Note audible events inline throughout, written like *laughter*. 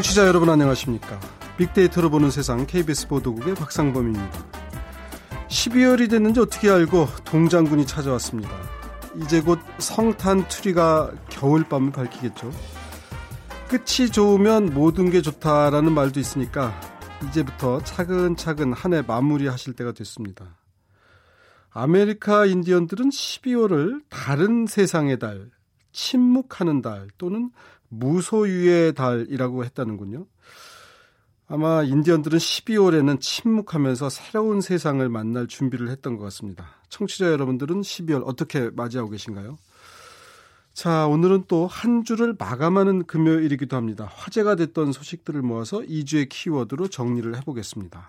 청취자 여러분 안녕하십니까? 빅데이터로 보는 세상 KBS 보도국의 박상범입니다. 12월이 됐는지 어떻게 알고 동장군이 찾아왔습니다. 이제 곧 성탄 트리가 겨울밤을 밝히겠죠. 끝이 좋으면 모든 게 좋다라는 말도 있으니까 이제부터 차근차근 한 해 마무리하실 때가 됐습니다. 아메리카 인디언들은 12월을 다른 세상의 달, 침묵하는 달 또는 무소유의 달이라고 했다는군요. 아마 인디언들은 12월에는 침묵하면서 새로운 세상을 만날 준비를 했던 것 같습니다. 청취자 여러분들은 12월 어떻게 맞이하고 계신가요? 자, 오늘은 또 한 주를 마감하는 금요일이기도 합니다. 화제가 됐던 소식들을 모아서 2주의 키워드로 정리를 해보겠습니다.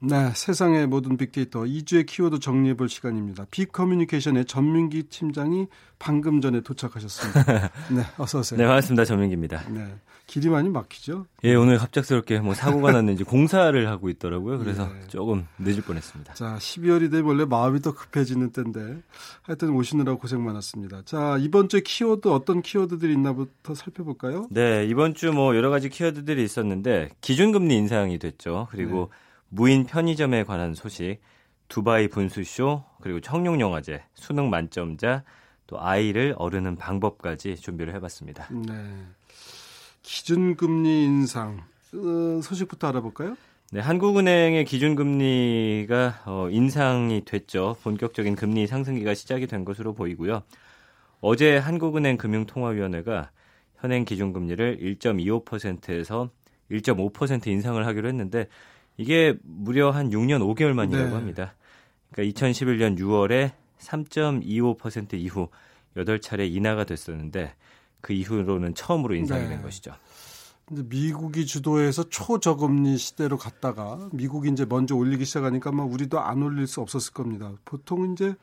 네, 세상의 모든 빅데이터 2주의 키워드 정리해 볼 시간입니다. 빅커뮤니케이션의 전민기 팀장이 방금 전에 도착하셨습니다. *laughs* 네, 어서 오세요. 네, 반갑습니다. 전민기입니다. 네. 길이 많이 막히죠? 예, 오늘 갑작스럽게 뭐 사고가 났는지 *laughs* 공사를 하고 있더라고요. 그래서 예. 조금 늦을 뻔했습니다. 자, 12월이 되면 원래 마음이 더 급해지는 때인데 하여튼 오시느라고 고생 많았습니다. 자, 이번 주에 키워드 어떤 키워드들이 있나부터 살펴볼까요? 네, 이번 주 뭐 여러 가지 키워드들이 있었는데 기준금리 인상이 됐죠. 그리고 네. 무인 편의점에 관한 소식, 두바이 분수쇼, 그리고 청룡영화제, 수능 만점자, 또 아이를 어르는 방법까지 준비를 해봤습니다. 네. 기준금리 인상 어, 소식부터 알아볼까요? 네, 한국은행의 기준금리가 어, 인상이 됐죠. 본격적인 금리 상승기가 시작이 된 것으로 보이고요. 어제 한국은행 금융통화위원회가 현행 기준금리를 1.25%에서 1.5% 인상을 하기로 했는데 이게 무려 한 6년 5개월 만이라고 네. 합니다. 그러니까 2011년 6월에 3.25% 이후 8차례 인하가 됐었는데 그 이후로는 처음으로 인상이 네. 된 것이죠. 미국이 주도해서 초저금리 시대로 갔다가 미국이 이제 먼저 올리기 시작하니까 막 우리도 안 올릴 수 없었을 겁니다. 보통 이제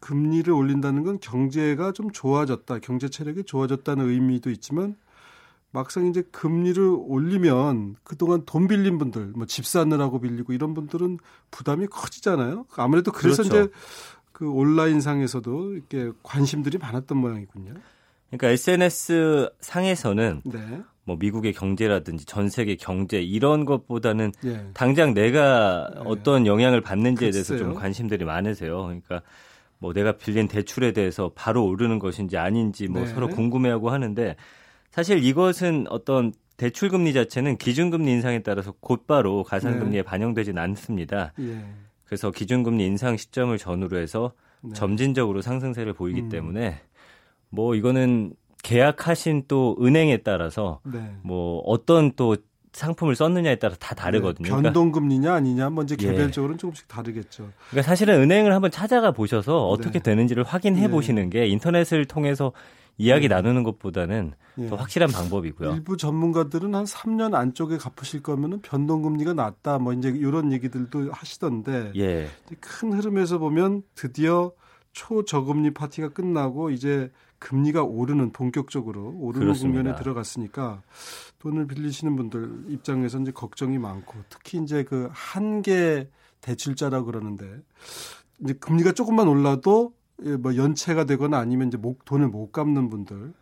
금리를 올린다는 건 경제가 좀 좋아졌다, 경제 체력이 좋아졌다는 의미도 있지만 막상 이제 금리를 올리면 그동안 돈 빌린 분들, 뭐 집 사느라고 빌리고 이런 분들은 부담이 커지잖아요. 아무래도 그래서 그렇죠. 이제 그 온라인 상에서도 이렇게 관심들이 많았던 모양이군요. 그러니까 SNS 상에서는 네. 뭐 미국의 경제라든지 전 세계 경제 이런 것보다는 예. 당장 내가 예. 어떤 영향을 받는지에 글쎄요. 대해서 좀 관심들이 많으세요. 그러니까 뭐 내가 빌린 대출에 대해서 바로 오르는 것인지 아닌지 뭐 네. 서로 궁금해하고 하는데 사실 이것은 어떤 대출 금리 자체는 기준 금리 인상에 따라서 곧바로 가상금리에 네. 반영되지는 않습니다. 예. 그래서 기준 금리 인상 시점을 전후로 해서 네. 점진적으로 상승세를 보이기 음. 때문에 뭐 이거는 계약하신 또 은행에 따라서 네. 뭐 어떤 또 상품을 썼느냐에 따라 다 다르거든요. 네, 변동금리냐 아니냐 먼저 뭐 예. 개별적으로는 예. 조금씩 다르겠죠. 그러니까 사실은 은행을 한번 찾아가 보셔서 어떻게 네. 되는지를 확인해 네. 보시는 게 인터넷을 통해서 이야기 네. 나누는 것보다는 예. 더 확실한 방법이고요. 일부 전문가들은 한 3년 안쪽에 갚으실 거면은 변동금리가 낮다 뭐 이제 이런 얘기들도 하시던데 예. 큰 흐름에서 보면 드디어 초저금리 파티가 끝나고 이제 금리가 오르는 본격적으로 오르는 그렇습니다. 국면에 들어갔으니까 돈을 빌리시는 분들 입장에서 이제 걱정이 많고 특히 이제 그 한계 대출자라 그러는데 이제 금리가 조금만 올라도 예, 뭐 연체가 되거나 아니면 이제 목 돈을 못 갚는 분들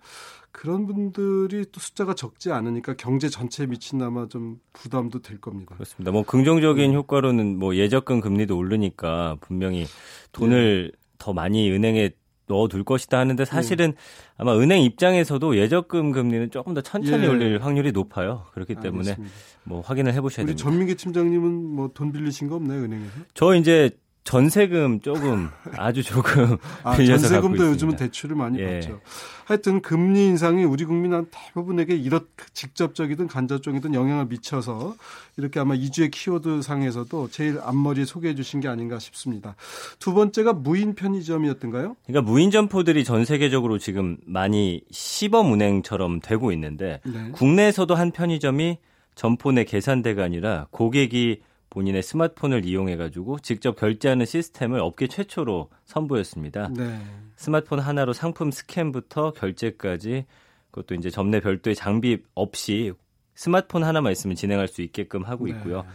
그런 분들이 또 숫자가 적지 않으니까 경제 전체에 미친 아마 좀 부담도 될 겁니다. 그렇습니다. 뭐 긍정적인 네. 효과로는 뭐 예적금 금리도 오르니까 분명히 돈을 네. 더 많이 은행에 넣어둘 것이다 하는데 사실은 네. 아마 은행 입장에서도 예적금 금리는 조금 더 천천히 예. 올릴 확률이 높아요. 그렇기 때문에 알겠습니다. 뭐 확인을 해보셔야 우리 됩니다. 우리 전민기 팀장님은 뭐 돈 빌리신 거 없나요 은행에서? 저 이제 전세금 조금 *laughs* 아주 조금 아, 전세금도 요즘은 대출을 많이 예. 받죠. 하여튼 금리 인상이 우리 국민 한 대부분에게 이렇 직접적이든 간접적이든 영향을 미쳐서 이렇게 아마 이주의 키워드 상에서도 제일 앞머리에 소개해 주신 게 아닌가 싶습니다. 두 번째가 무인 편의점이었던가요? 그러니까 무인 점포들이 전 세계적으로 지금 많이 시범 운행처럼 되고 있는데 네. 국내에서도 한 편의점이 점포 내 계산대가 아니라 고객이 본인의 스마트폰을 이용해가지고 직접 결제하는 시스템을 업계 최초로 선보였습니다. 네. 스마트폰 하나로 상품 스캔부터 결제까지 그것도 이제 점내 별도의 장비 없이 스마트폰 하나만 있으면 진행할 수 있게끔 하고 네. 있고요. 네.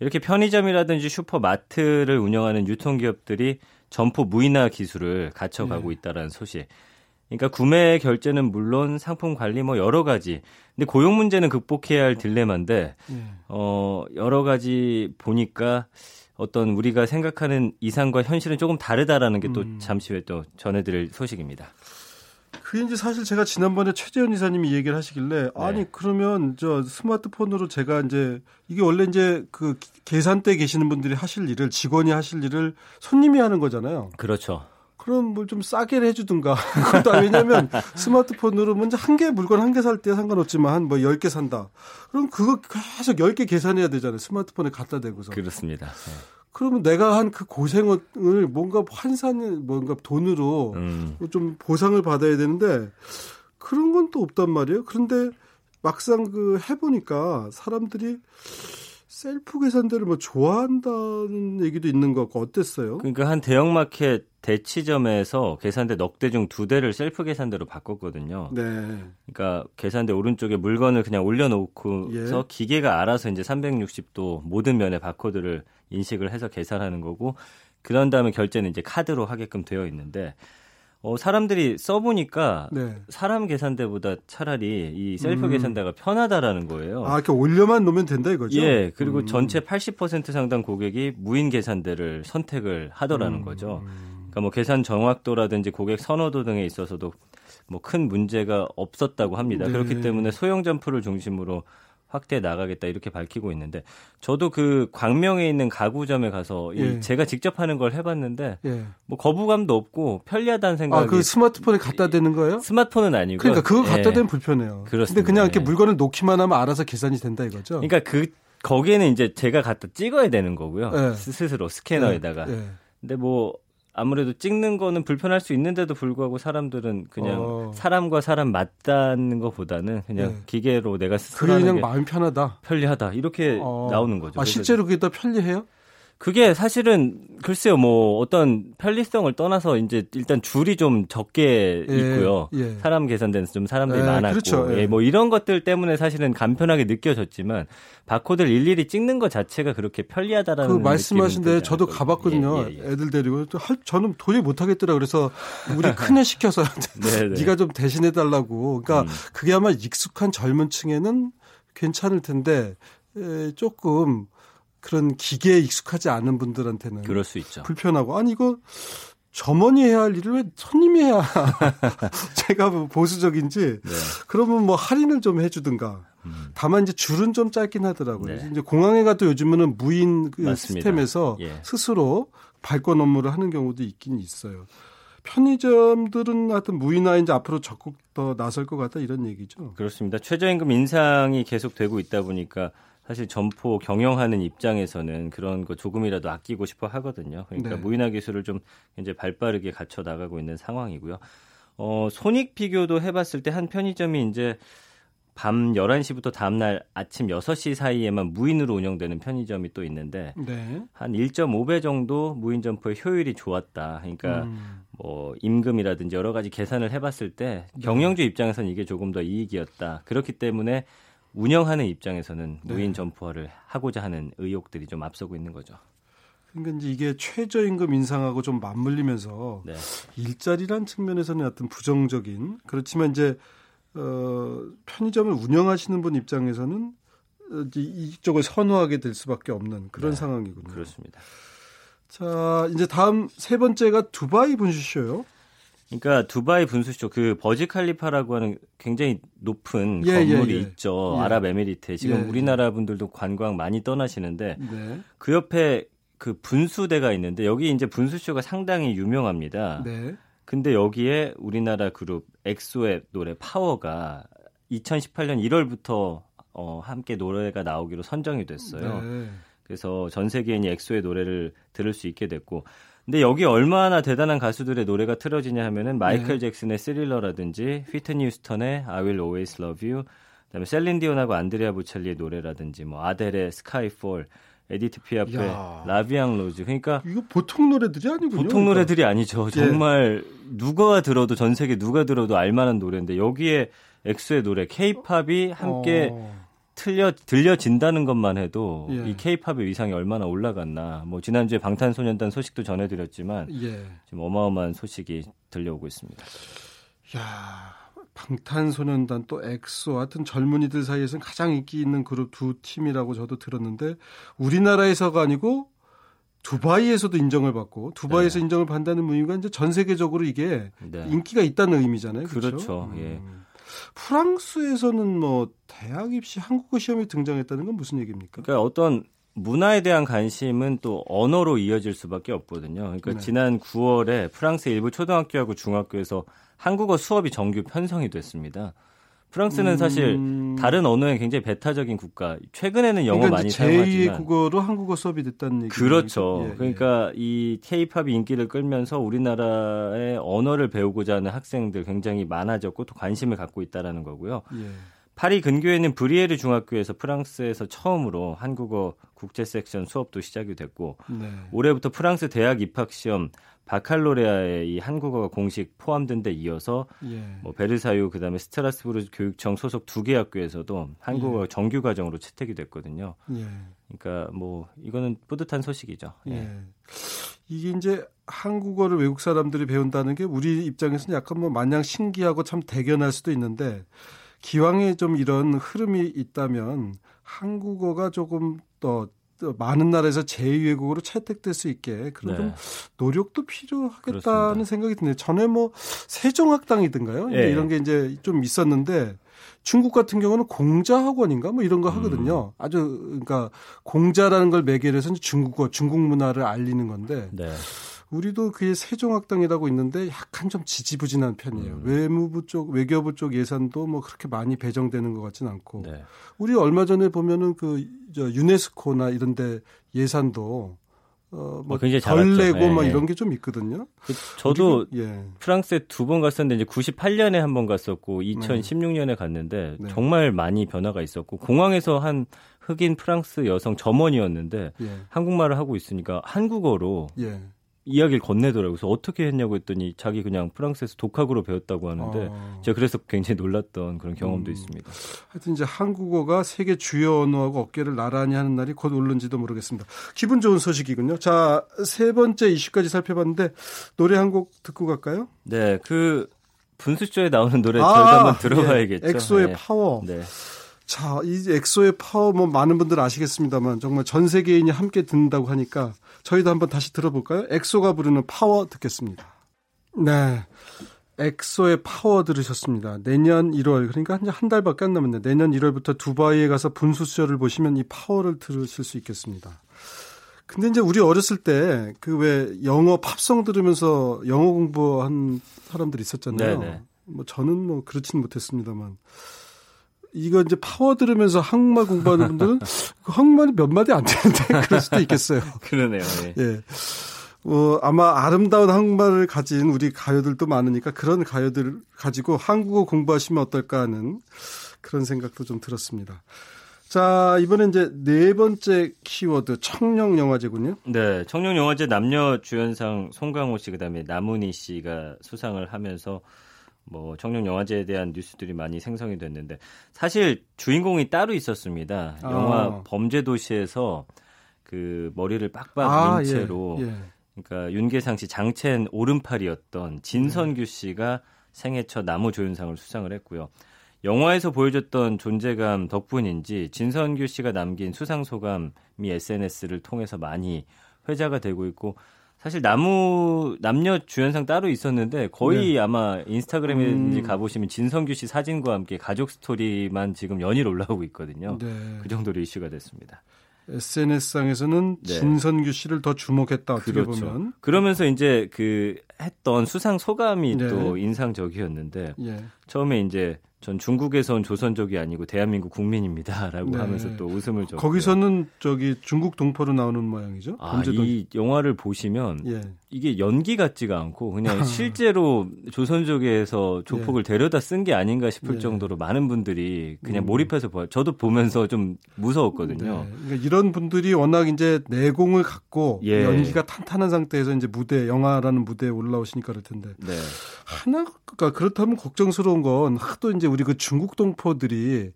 이렇게 편의점이라든지 슈퍼마트를 운영하는 유통기업들이 점포 무인화 기술을 갖춰가고 네. 있다라는 소식. 그러니까 구매 결제는 물론 상품 관리 뭐 여러 가지. 근데 고용 문제는 극복해야 할 딜레마인데 예. 어 여러 가지 보니까 어떤 우리가 생각하는 이상과 현실은 조금 다르다라는 게또 음. 잠시 후에 또 전해드릴 소식입니다. 그게 이제 사실 제가 지난번에 최재현 이사님이 얘기를 하시길래 네. 아니 그러면 저 스마트폰으로 제가 이제 이게 원래 이제 그 계산대 계시는 분들이 하실 일을 직원이 하실 일을 손님이 하는 거잖아요. 그렇죠. 그럼 뭘 좀 싸게 해주든가. *laughs* 왜냐면 스마트폰으로 먼저 한 개 물건 한 개 살 때 상관없지만 한뭐열 개 산다. 그럼 그거 계속 열 개 계산해야 되잖아요. 스마트폰에 갖다 대고서. 그렇습니다. 네. 그러면 내가 한 그 고생을 뭔가 환산, 뭔가 돈으로 음. 좀 보상을 받아야 되는데 그런 건 또 없단 말이에요. 그런데 막상 그 해보니까 사람들이 셀프 계산대를 뭐 좋아한다는 얘기도 있는 것 같고 어땠어요? 그러니까 한 대형 마켓 대치점에서 계산대 넉 대 중 두 대를 셀프 계산대로 바꿨거든요. 네. 그러니까 계산대 오른쪽에 물건을 그냥 올려놓고서 예. 기계가 알아서 이제 360도 모든 면의 바코드를 인식을 해서 계산하는 거고 그런 다음에 결제는 이제 카드로 하게끔 되어 있는데 어, 사람들이 써보니까 네. 사람 계산대보다 차라리 이 셀프 음. 계산대가 편하다라는 거예요. 아, 이렇게 올려만 놓으면 된다 이거죠? 예. 그리고 음. 전체 80% 상당 고객이 무인 계산대를 선택을 하더라는 음. 거죠. 그러니까 뭐 계산 정확도라든지 고객 선호도 등에 있어서도 뭐 큰 문제가 없었다고 합니다. 네. 그렇기 때문에 소형 점프를 중심으로 확대해 나가겠다 이렇게 밝히고 있는데 저도 그 광명에 있는 가구점에 가서 예. 제가 직접 하는 걸 해봤는데 예. 뭐 거부감도 없고 편리하다는 생각이 아그 스마트폰에 갖다 대는 거예요? 스마트폰은 아니고 그러니까 그거 갖다 예. 대면 불편해요. 그렇습니다. 근데 그냥 이렇게 예. 물건을 놓기만 하면 알아서 계산이 된다 이거죠? 그러니까 그 거기에는 이제 제가 갖다 찍어야 되는 거고요. 예. 스스로 스캐너에다가. 근데 뭐 아무래도 찍는 거는 불편할 수 있는데도 불구하고 사람들은 그냥 어. 사람과 사람 맞다는 것보다는 그냥 네. 기계로 내가 스스로 그냥 마음 편하다, 편리하다 이렇게 어. 나오는 거죠. 아 실제로 그게 더 편리해요? 그게 사실은 글쎄요 뭐 어떤 편리성을 떠나서 이제 일단 줄이 좀 적게 예, 있고요 예. 사람 계산대는 좀 사람들이 예, 많았고 그렇죠. 예. 뭐 이런 것들 때문에 사실은 간편하게 느껴졌지만 바코드를 일일이 찍는 것 자체가 그렇게 편리하다라는 그 말씀하신데 저도 가봤거든요 예, 예, 애들 데리고 할 저는 도저히 못하겠더라 그래서 우리 큰애 시켜서 *laughs* *laughs* 네, 네. 네가 좀 대신해 달라고 그러니까 음. 그게 아마 익숙한 젊은 층에는 괜찮을 텐데 에, 조금 그런 기계에 익숙하지 않은 분들한테는 그럴 수 있죠. 불편하고 아니 이거 점원이 해야 할 일을 왜 손님이 해야 *laughs* 제가 뭐 보수적인지 네. 그러면 뭐 할인을 좀 해주든가 음. 다만 이제 줄은 좀 짧긴 하더라고요. 네. 이제 공항에 가도 요즘은 무인 그 시스템에서 예. 스스로 발권 업무를 하는 경우도 있긴 있어요. 편의점들은 하여튼 무인화 이제 앞으로 적극 더 나설 것 같다 이런 얘기죠. 그렇습니다. 최저임금 인상이 계속되고 있다 보니까 사실 점포 경영하는 입장에서는 그런 거 조금이라도 아끼고 싶어 하거든요. 그러니까 네. 무인화 기술을 좀 이제 발빠르게 갖춰 나가고 있는 상황이고요. 어, 손익 비교도 해봤을 때 한 편의점이 이제 밤 11시부터 다음날 아침 6시 사이에만 무인으로 운영되는 편의점이 또 있는데 네. 한 1.5배 정도 무인 점포의 효율이 좋았다. 그러니까 음. 뭐 임금이라든지 여러 가지 계산을 해봤을 때 네. 경영주 입장에서는 이게 조금 더 이익이었다. 그렇기 때문에 운영하는 입장에서는 네. 무인 점포화를 하고자 하는 의욕들이 좀 앞서고 있는 거죠. 그러니까 이제 이게 최저임금 인상하고 좀 맞물리면서 네. 일자리란 측면에서는 어떤 부정적인 그렇지만 이제 어, 편의점을 운영하시는 분 입장에서는 이쪽을 선호하게 될 수밖에 없는 그런 네. 상황이군요. 그렇습니다. 자, 이제 다음 세 번째가 두바이 분수쇼요. 그러니까 두바이 분수쇼 그 버지 칼리파라고 하는 굉장히 높은 예, 예 건물이 예, 예. 있죠. 예. 아랍에미리트에 지금 예, 우리나라 분들도 관광 많이 떠나시는데 네. 그 옆에 그 분수대가 있는데 여기 이제 분수쇼가 상당히 유명합니다. 네. 근데 여기에 우리나라 그룹 엑소의 노래 파워가 2018년 1월부터 어, 함께 노래가 나오기로 선정이 됐어요. 네. 그래서 전 세계인이 엑소의 노래를 들을 수 있게 됐고 근데 여기 얼마나 대단한 가수들의 노래가 틀어지냐 하면은 마이클 네. 잭슨의 스릴러라든지 휘트니 휴스턴의 I Will Always Love You 그다음에 셀린 디온하고 안드레아 보첼리의 노래라든지 뭐 아델의 Skyfall 에디트 피아프의 La Vie en rose 그러니까 이거 보통 노래들이 아니군요. 보통 그러니까. 노래들이 아니죠. 예. 정말 누가 들어도 전 세계 누가 들어도 알만한 노래인데 여기에 엑소의 노래 케이팝이 함께 어. 틀려 들려진다는 것만 해도 예. 이 케이팝의 위상이 얼마나 올라갔나. 뭐 지난주에 방탄소년단 소식도 전해 드렸지만 예. 지금 어마어마한 소식이 들려오고 있습니다. 야, 방탄소년단 또 엑소 하여튼 젊은이들 사이에서는 가장 인기 있는 그룹 두 팀이라고 저도 들었는데 우리나라에서가 아니고 두바이에서도 인정을 받고 두바이에서 네. 인정을 받는다는 의미가 이제 전 세계적으로 이게 네. 인기가 있다는 의미잖아요. 그렇죠. 그렇죠. 예. 음. 프랑스에서는 뭐 대학 입시 한국어 시험이 등장했다는 건 무슨 얘기입니까? 그러니까 어떤 문화에 대한 관심은 또 언어로 이어질 수밖에 없거든요. 그러니까 네. 지난 9월에 프랑스 일부 초등학교하고 중학교에서 한국어 수업이 정규 편성이 됐습니다. 프랑스는 사실 음... 다른 언어에 굉장히 배타적인 국가. 최근에는 영어 그러니까 많이 사용하지만 제2의 국어로 한국어 수업이 됐다는 얘기 그렇죠. 예, 예. 그러니까 이 K-팝이 인기를 끌면서 우리나라의 언어를 배우고자 하는 학생들 굉장히 많아졌고 또 관심을 갖고 있다라는 거고요. 예. 파리 근교에 있는 브리에르 중학교에서 프랑스에서 처음으로 한국어 국제 섹션 수업도 시작이 됐고 네. 올해부터 프랑스 대학 입학 시험 바칼로레아에 이 한국어가 공식 포함된 데 이어서 예. 뭐 베르사유 그다음에 스트라스부르 교육청 소속 두 개 학교에서도 한국어 예. 정규 과정으로 채택이 됐거든요. 예. 그러니까 뭐 이거는 뿌듯한 소식이죠. 예. 예. 이게 이제 한국어를 외국 사람들이 배운다는 게 우리 입장에서는 약간 뭐 마냥 신기하고 참 대견할 수도 있는데 기왕에 좀 이런 흐름이 있다면 한국어가 조금 더 많은 나라에서 제2외국어로 채택될 수 있게 그런 네. 좀 노력도 필요하겠다는 그렇습니다. 생각이 드네요. 전에 뭐 세종학당이든가요? 네. 이런 게 이제 좀 있었는데 중국 같은 경우는 공자학원인가 뭐 이런 거 하거든요. 음. 아주 그러니까 공자라는 걸 매개로 해서 중국어, 중국 문화를 알리는 건데 네. 우리도 그게 세종학당이라고 있는데 약간 좀 지지부진한 편이에요. 음. 외무부 쪽, 외교부 쪽 예산도 뭐 그렇게 많이 배정되는 것 같지는 않고. 네. 우리 얼마 전에 보면은 그 저 유네스코나 이런 데 예산도 어, 뭐, 덜 어, 내고 네. 막 이런 게 좀 있거든요. 그, 저도 예. 프랑스에 두 번 갔었는데 이제 98년에 한 번 갔었고 2016년에 갔는데 네. 정말 많이 변화가 있었고 공항에서 한 흑인 프랑스 여성 점원이었는데 예. 한국말을 하고 있으니까 한국어로 예. 이야기를 건네더라고요. 그래서 어떻게 했냐고 했더니 자기 그냥 프랑스에서 독학으로 배웠다고 하는데 아. 제가 그래서 굉장히 놀랐던 그런 경험도 음. 있습니다. 하여튼 이제 한국어가 세계 주요 언어하고 어깨를 나란히 하는 날이 곧 올는지도 모르겠습니다. 기분 좋은 소식이군요. 자, 세 번째 이슈까지 살펴봤는데 노래 한 곡 듣고 갈까요? 네, 그 분수쇼에 나오는 노래 아, 저희도 한번 들어봐야겠죠. 예, 엑소의 네. 파워. 네. 자, 이 엑소의 파워 뭐 많은 분들 아시겠습니다만 정말 전 세계인이 함께 듣는다고 하니까 저희도 한번 다시 들어볼까요? 엑소가 부르는 파워 듣겠습니다. 네. 엑소의 파워 들으셨습니다. 내년 1월, 그러니까 한 달밖에 안 남았는데 내년 1월부터 두바이에 가서 분수쇼를 보시면 이 파워를 들으실 수 있겠습니다. 근데 이제 우리 어렸을 때 그 왜 영어 팝송 들으면서 영어 공부한 사람들 있었잖아요. 네네. 뭐 저는 뭐 그렇지는 못했습니다만 이거 이제 파워 들으면서 한국말 공부하는 분들은 *laughs* 그 한국말이 몇 마디 안 되는데 *laughs* 그럴 수도 있겠어요. 그러네요. 예. 예. 어, 아마 아름다운 한국말을 가진 우리 가요들도 많으니까 그런 가요들을 가지고 한국어 공부하시면 어떨까 하는 그런 생각도 좀 들었습니다. 자, 이번에 이제 네 번째 키워드 청룡 영화제군요. 네, 청룡 영화제 남녀 주연상 송강호 씨 그다음에 남은희 씨가 수상을 하면서 뭐 청룡 영화제에 대한 뉴스들이 많이 생성이 됐는데 사실 주인공이 따로 있었습니다. 아. 영화 범죄 도시에서 그 머리를 빡빡 아, 민 예, 채로 예, 예. 그러니까 윤계상 씨 장첸 오른팔이었던 진선규 씨가 생애 첫 나무 조연상을 수상을 했고요. 영화에서 보여줬던 존재감 덕분인지 진선규 씨가 남긴 수상 소감이 SNS를 통해서 많이 회자가 되고 있고 사실 나무 남녀 주연상 따로 있었는데 거의 네. 아마 인스타그램에 음. 가보시면 진성규 씨 사진과 함께 가족 스토리만 지금 연일 올라오고 있거든요. 네. 그 정도로 이슈가 됐습니다. SNS상에서는 네. 진선규 씨를 더 주목했다 어떻게 그렇죠. 보면 그러면서 이제 그 했던 수상 소감이 네. 또 인상적이었는데 예. 처음에 이제 전 중국에서 온 조선족이 아니고 대한민국 국민입니다라고 네. 하면서 또 웃음을 줬고 거기서는 저기 중국 동포로 나오는 모양이죠. 아, 이 영화를 보시면 예. 이게 연기 같지가 않고 그냥 *laughs* 실제로 조선족에서 조폭을 예. 데려다 쓴 게 아닌가 싶을 예. 정도로 많은 분들이 그냥 음. 몰입해서 봐요. 저도 보면서 좀 무서웠거든요. 네. 그러니까 이런 분들이 워낙 이제 내공을 갖고 예. 연기가 탄탄한 상태에서 이제 무대 영화라는 무대에 올라오시니까 그럴 텐데 네. 하나 그러니까 그렇다면 걱정스러운 건 하도 이제 우리 그 중국 동포들이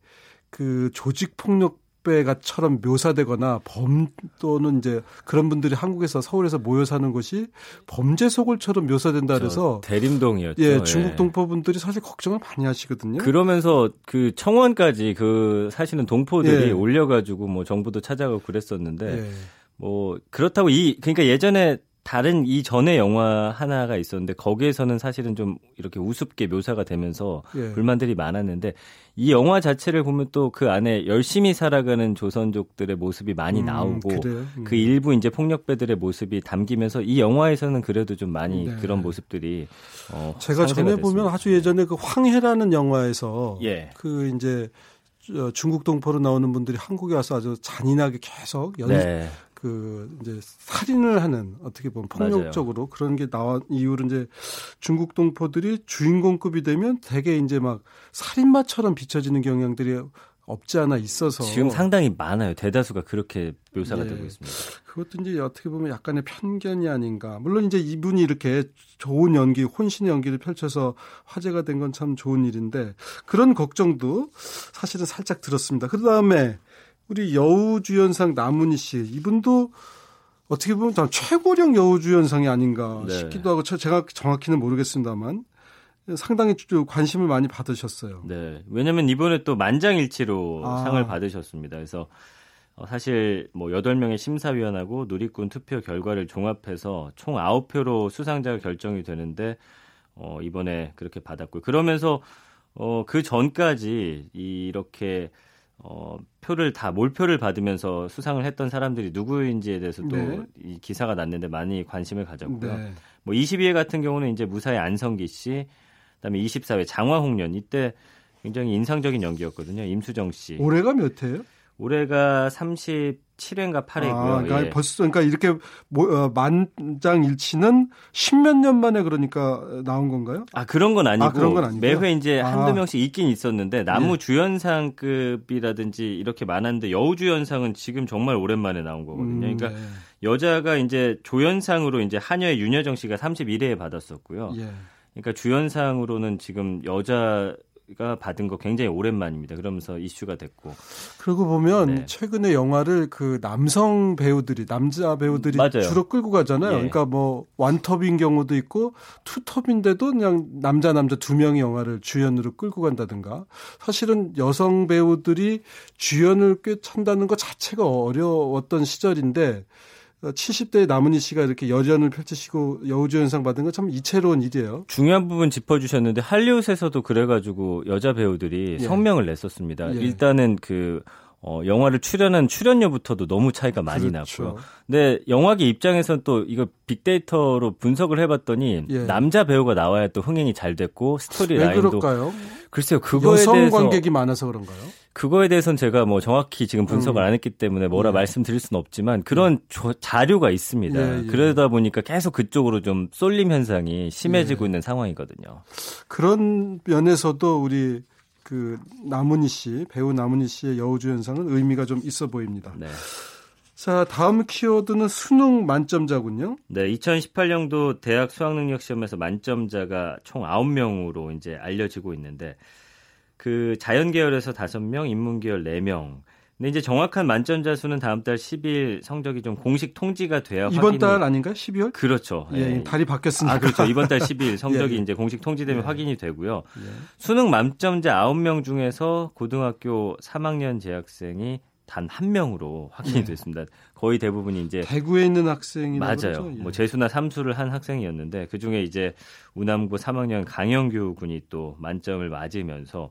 그 조직 폭력 중국배가처럼 묘사되거나 범 또는 이제 그런 분들이 한국에서 서울에서 모여 사는 곳이 범죄 소굴처럼 묘사된다 그래서 대림동이었죠. 예, 중국 동포 분들이 사실 걱정을 많이 하시거든요. 그러면서 그 청원까지 그 사시는 동포들이 예. 올려가지고 뭐 정부도 찾아가고 그랬었는데 예. 뭐 그렇다고 이 그러니까 예전에 다른 이 전에 영화 하나가 있었는데 거기에서는 사실은 좀 이렇게 우습게 묘사가 되면서 예. 불만들이 많았는데 이 영화 자체를 보면 또 그 안에 열심히 살아가는 조선족들의 모습이 많이 음, 나오고 음. 그 일부 이제 폭력배들의 모습이 담기면서 이 영화에서는 그래도 좀 많이 네. 그런 모습들이 어, 제가 전에 보면 아주 예전에 그 황해라는 영화에서 예. 그 이제 중국 동포로 나오는 분들이 한국에 와서 아주 잔인하게 계속 연, 네. 그 이제 살인을 하는 어떻게 보면 폭력적으로 맞아요. 그런 게 나온 이유로 이제 중국 동포들이 주인공급이 되면 대개 이제 막 살인마처럼 비춰지는 경향들이 없지 않아 있어서 지금 상당히 많아요. 대다수가 그렇게 묘사가 네. 되고 있습니다. 그것도 이제 어떻게 보면 약간의 편견이 아닌가. 물론 이제 이분이 이렇게 좋은 연기, 혼신의 연기를 펼쳐서 화제가 된 건 참 좋은 일인데 그런 걱정도 사실은 살짝 들었습니다. 그 다음에 우리 여우주연상 남은희 씨 이분도 어떻게 보면 최고령 여우주연상이 아닌가 네. 싶기도 하고 제가 정확히는 모르겠습니다만 상당히 관심을 많이 받으셨어요. 네. 왜냐면 이번에 또 만장일치로 아. 상을 받으셨습니다. 그래서 어, 사실 뭐 8명의 심사위원하고 누리꾼 투표 결과를 종합해서 총 9표로 수상자가 결정이 되는데 어, 이번에 그렇게 받았고요. 그러면서 어, 그 전까지 이렇게 어, 표를 다 몰표를 받으면서 수상을 했던 사람들이 누구인지에 대해서 또이 네. 기사가 났는데 많이 관심을 가졌고요. 네. 뭐 22회 같은 경우는 이제 무사의 안성기 씨, 그다음에 24회 장화홍련 이때 굉장히 인상적인 연기였거든요. 임수정 씨. 올해가 몇 회예요? 올해가 37회인가 8회고요. 아, 그러니까 예. 벌써 그러니까 이렇게 어, 만장일치는 십몇 년 만에 그러니까 나온 건가요? 아 그런 건 아니고 아, 그런 건 매회 이제 아. 한두 명씩 있긴 있었는데 나무 예. 주연상급이라든지 이렇게 많았는데 여우 주연상은 지금 정말 오랜만에 나온 거거든요. 음, 그러니까 네. 여자가 이제 조연상으로 이제 한여의 윤여정 씨가 31회에 받았었고요. 예. 그러니까 주연상으로는 지금 여자 가 받은 거 굉장히 오랜만입니다. 그러면서 이슈가 됐고. 그러고 보면 네. 최근에 영화를 그 남성 배우들이 남자 배우들이 맞아요. 주로 끌고 가잖아요. 예. 그러니까 뭐 완톱인 경우도 있고 투톱인데도 그냥 남자 남자 두 명이 영화를 주연으로 끌고 간다든가. 사실은 여성 배우들이 주연을 꽤 찬다는 것 자체가 어려웠던 시절인데 70대 남은희 씨가 이렇게 여전을 펼치시고 여우주연상 받은 건 참 이채로운 일이에요. 중요한 부분 짚어주셨는데 할리우드에서도 그래가지고 여자 배우들이 예. 성명을 냈었습니다. 예. 일단은 그 어, 영화를 출연한 출연료부터도 너무 차이가 많이 그렇죠. 나고요. 근데 영화계 입장에서는 또 이거 빅데이터로 분석을 해봤더니 예. 남자 배우가 나와야 또 흥행이 잘 됐고 스토리 라인도 그럴까요? 글쎄요 그거에 대해서 관객이 많아서 그런가요? 그거에 대해서는 제가 뭐 정확히 지금 분석을 음. 안 했기 때문에 뭐라 예. 말씀드릴 수는 없지만 그런 조, 자료가 있습니다. 예, 예. 그러다 보니까 계속 그쪽으로 좀 쏠림 현상이 심해지고 예. 있는 상황이거든요. 그런 면에서도 우리 그 남은희 씨 배우 남은희 씨의 여우주연상은 의미가 좀 있어 보입니다. 네. 자, 다음 키워드는 수능 만점자군요. 네, 2018년도 대학 수학능력 시험에서 만점자가 총 9명으로 이제 알려지고 있는데 그 자연 계열에서 5명, 인문 계열 4명. 근데 이제 정확한 만점자 수는 다음 달 10일 성적이 좀 공식 통지가 돼야 이번 확인이... 달 아닌가요? 12월? 그렇죠. 예, 예. 달이 바뀌었습니다. 아, 그렇죠. 이번 달 *laughs* 10일 성적이 예, 예. 이제 공식 통지되면 예. 확인이 되고요. 예. 수능 만점자 9명 중에서 고등학교 3학년 재학생이 단 한 명으로 확인이 네. 됐습니다. 거의 대부분이 이제 대구에 있는 학생이 맞아요. 뭐 재수나 삼수를 한 학생이었는데 그 중에 이제 우남고 3학년 강영규 군이 또 만점을 맞으면서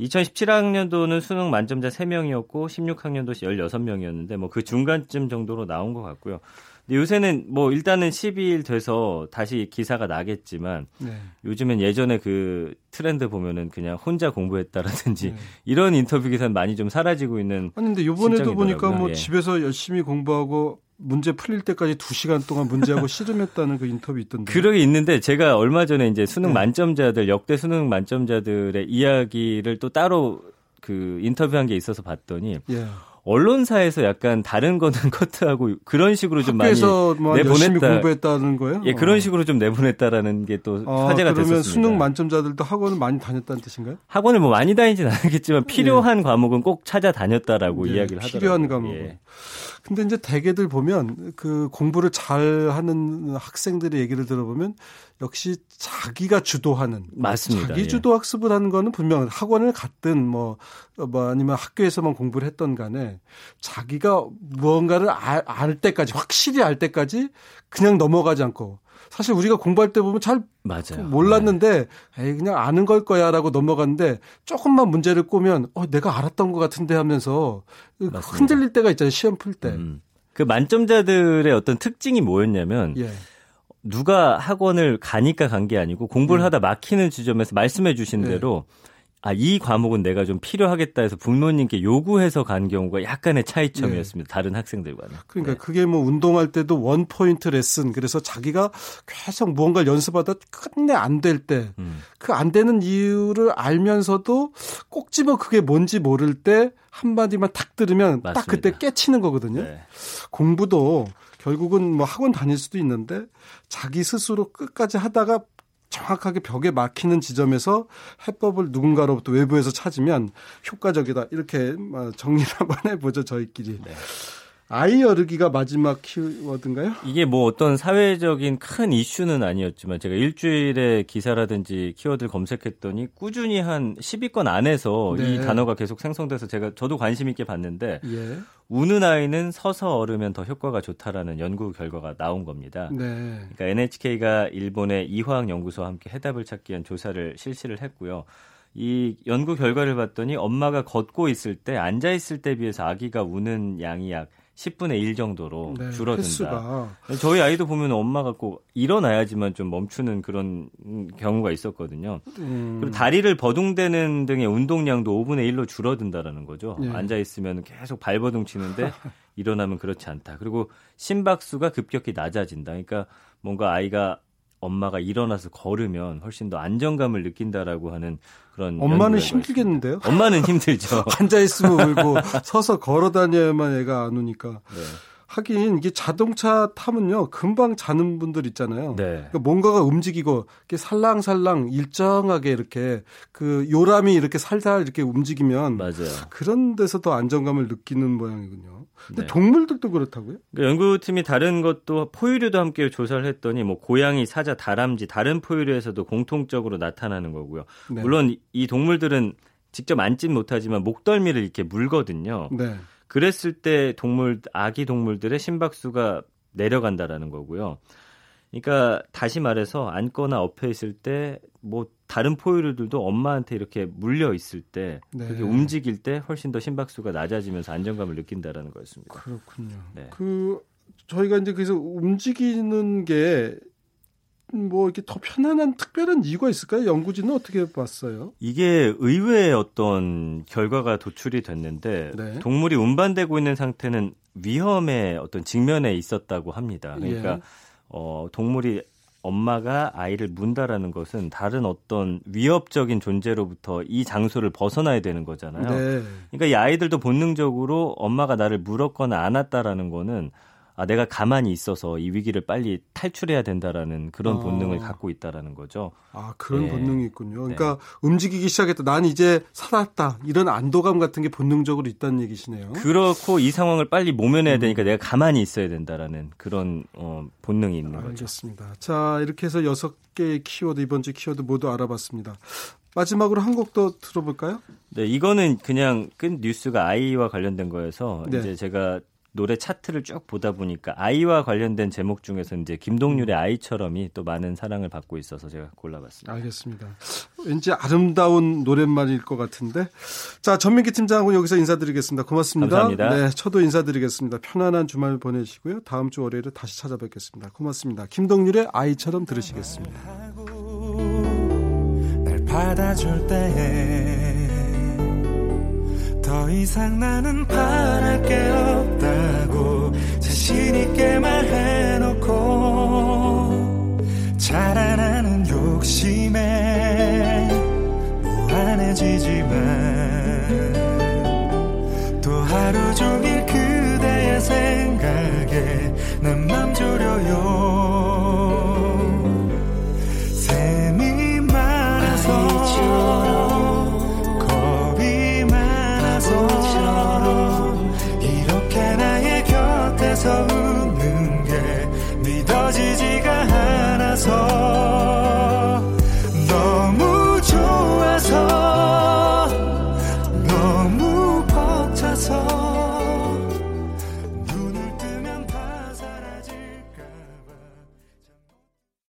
2017학년도는 수능 만점자 3명이었고 16학년도 16명이었는데 뭐 그 중간쯤 정도로 나온 것 같고요. 근데 요새는 뭐 일단은 12일 돼서 다시 기사가 나겠지만 네. 요즘엔 예전에 그 트렌드 보면은 그냥 혼자 공부했다라든지 네. 이런 인터뷰 기사는 많이 좀 사라지고 있는 아니 근데 요번에도 보니까 뭐 예. 집에서 열심히 공부하고 문제 풀릴 때까지 2시간 동안 문제하고 씨름했다는 그 인터뷰 있던데. 그러게 있는데 제가 얼마 전에 이제 수능 네. 만점자들 역대 수능 만점자들의 이야기를 또 따로 그 인터뷰한 게 있어서 봤더니 예. 언론사에서 약간 다른 거는 *laughs* 커트하고 그런 식으로 좀 많이 뭐 내보냈다. 공부했다는 거예요? 예, 그런 어. 식으로 좀 내보냈다라는 게또 아, 화제가 그러면 됐었습니다. 수능 만점자들도 학원을 많이 다녔다는 뜻인가요? 학원을 뭐 많이 다니진 않겠지만 필요한 예. 과목은 꼭 찾아다녔다라고 예, 이야기를 하더라고요. 필요한 과목. 예. 근데 이제 대개들 보면 그 공부를 잘 하는 학생들의 얘기를 들어보면 역시 자기가 주도하는 맞습니다. 자기 예. 주도 학습을 하는 거는 분명 학원을 갔든 뭐, 뭐 아니면 학교에서만 공부를 했던 간에 자기가 무언가를 알, 알 때까지 확실히 알 때까지 그냥 넘어가지 않고 사실 우리가 공부할 때 보면 잘 맞아요. 몰랐는데 네. 에이 그냥 아는 걸 거야라고 넘어갔는데 조금만 문제를 꼬면 어 내가 알았던 것 같은데 하면서 맞습니다. 흔들릴 때가 있잖아요 시험 풀 때. 음. 그 만점자들의 어떤 특징이 뭐였냐면 예. 누가 학원을 가니까 간 게 아니고 공부를 음. 하다 막히는 지점에서 말씀해 주신 네. 대로 아, 이 과목은 내가 좀 필요하겠다 해서 부모님께 요구해서 간 경우가 약간의 차이점이었습니다. 네. 다른 학생들과는. 그러니까 네. 그게 뭐 운동할 때도 원 포인트 레슨 그래서 자기가 계속 무언가를 연습하다 끝내 안 될때 그안 음. 되는 이유를 알면서도 꼭 집어 그게 뭔지 모를 때 한마디만 탁 들으면 맞습니다. 딱 그때 깨치는 거거든요. 네. 공부도 결국은 뭐 학원 다닐 수도 있는데 자기 스스로 끝까지 하다가 정확하게 벽에 막히는 지점에서 해법을 누군가로부터 외부에서 찾으면 효과적이다. 이렇게 정리를 한번 해보죠, 저희끼리. 네. 아이 어르기가 마지막 키워드인가요? 이게 뭐 어떤 사회적인 큰 이슈는 아니었지만 제가 일주일에 기사라든지 키워드를 검색했더니 꾸준히 한 10위권 안에서 네. 이 단어가 계속 생성돼서 제가 저도 관심 있게 봤는데 예. 우는 아이는 서서 얼으면 더 효과가 좋다라는 연구 결과가 나온 겁니다. 네. 그러니까 NHK가 일본의 이화학 연구소와 함께 해답을 찾기 위한 조사를 실시를 했고요. 이 연구 결과를 봤더니 엄마가 걷고 있을 때 앉아 있을 때 비해서 아기가 우는 양이 약 10분의 1 정도로 네, 줄어든다. 횟수가. 저희 아이도 보면 엄마가 꼭 일어나야지만 좀 멈추는 그런 경우가 있었거든요. 음. 그리고 다리를 버둥대는 등의 운동량도 5분의 1로 줄어든다라는 거죠. 네. 앉아 있으면 계속 발버둥 치는데 *laughs* 일어나면 그렇지 않다. 그리고 심박수가 급격히 낮아진다. 그러니까 뭔가 아이가 엄마가 일어나서 걸으면 훨씬 더 안정감을 느낀다라고 하는 그런 엄마는 힘들겠는데요? 엄마는 힘들죠. *laughs* 앉아 있으면 울고 *laughs* 서서 걸어 다녀야만 애가 안 오니까. 네. 하긴 이게 자동차 타면요 금방 자는 분들 있잖아요. 네. 그러니까 뭔가가 움직이고 이렇게 살랑살랑 일정하게 이렇게 그 요람이 이렇게 살살 이렇게 움직이면 맞아요. 그런 데서도 안정감을 느끼는 모양이군요. 근데 네. 동물들도 그렇다고요? 그러니까 연구팀이 다른 것도 포유류도 함께 조사를 했더니 뭐 고양이, 사자, 다람쥐 다른 포유류에서도 공통적으로 나타나는 거고요. 네. 물론 이 동물들은 직접 앉진 못하지만 목덜미를 이렇게 물거든요. 네. 그랬을 때 동물 아기 동물들의 심박수가 내려간다라는 거고요. 그러니까 다시 말해서 앉거나 엎여 있을 때 뭐 다른 포유류들도 엄마한테 이렇게 물려 있을 때 네. 그렇게 움직일 때 훨씬 더 심박수가 낮아지면서 안정감을 느낀다라는 거였습니다. 그렇군요. 네. 그 저희가 이제 그래서 움직이는 게 뭐 이렇게 더 편안한 특별한 이유가 있을까요? 연구진은 어떻게 봤어요? 이게 의외의 어떤 결과가 도출이 됐는데 네. 동물이 운반되고 있는 상태는 위험의 어떤 직면에 있었다고 합니다. 그러니까 예. 어, 동물이 엄마가 아이를 문다라는 것은 다른 어떤 위협적인 존재로부터 이 장소를 벗어나야 되는 거잖아요. 네. 그러니까 이 아이들도 본능적으로 엄마가 나를 물었거나 안았다라는 거는 아, 내가 가만히 있어서 이 위기를 빨리 탈출해야 된다라는 그런 아. 본능을 갖고 있다라는 거죠. 아, 그런 네. 본능이 있군요. 그러니까 네. 움직이기 시작했다. 난 이제 살았다. 이런 안도감 같은 게 본능적으로 있다는 얘기시네요. 그렇고 이 상황을 빨리 모면해야 음. 되니까 내가 가만히 있어야 된다라는 그런 어, 본능이 있는 알겠습니다. 거죠. 알겠습니다. 자, 이렇게 해서 여섯 개의 키워드 이번 주 키워드 모두 알아봤습니다. 마지막으로 한 곡 더 들어볼까요? 네, 이거는 그냥 끈 뉴스가 아이와 관련된 거여서 네. 이제 제가 노래 차트를 쭉 보다 보니까 아이와 관련된 제목 중에서 이제 김동률의 음. 아이처럼이 또 많은 사랑을 받고 있어서 제가 골라봤습니다. 알겠습니다. 왠지 아름다운 노랫말일 것 같은데. 자, 전민기 팀장하고 여기서 인사드리겠습니다. 고맙습니다. 감사합니다. 네, 저도 인사드리겠습니다. 편안한 주말 보내시고요. 다음 주 월요일에 다시 찾아뵙겠습니다. 고맙습니다. 김동률의 아이처럼 들으시겠습니다. 날 받아줄 때 더 이상 나는 바랄 게 없다고 자신 있게 말해놓고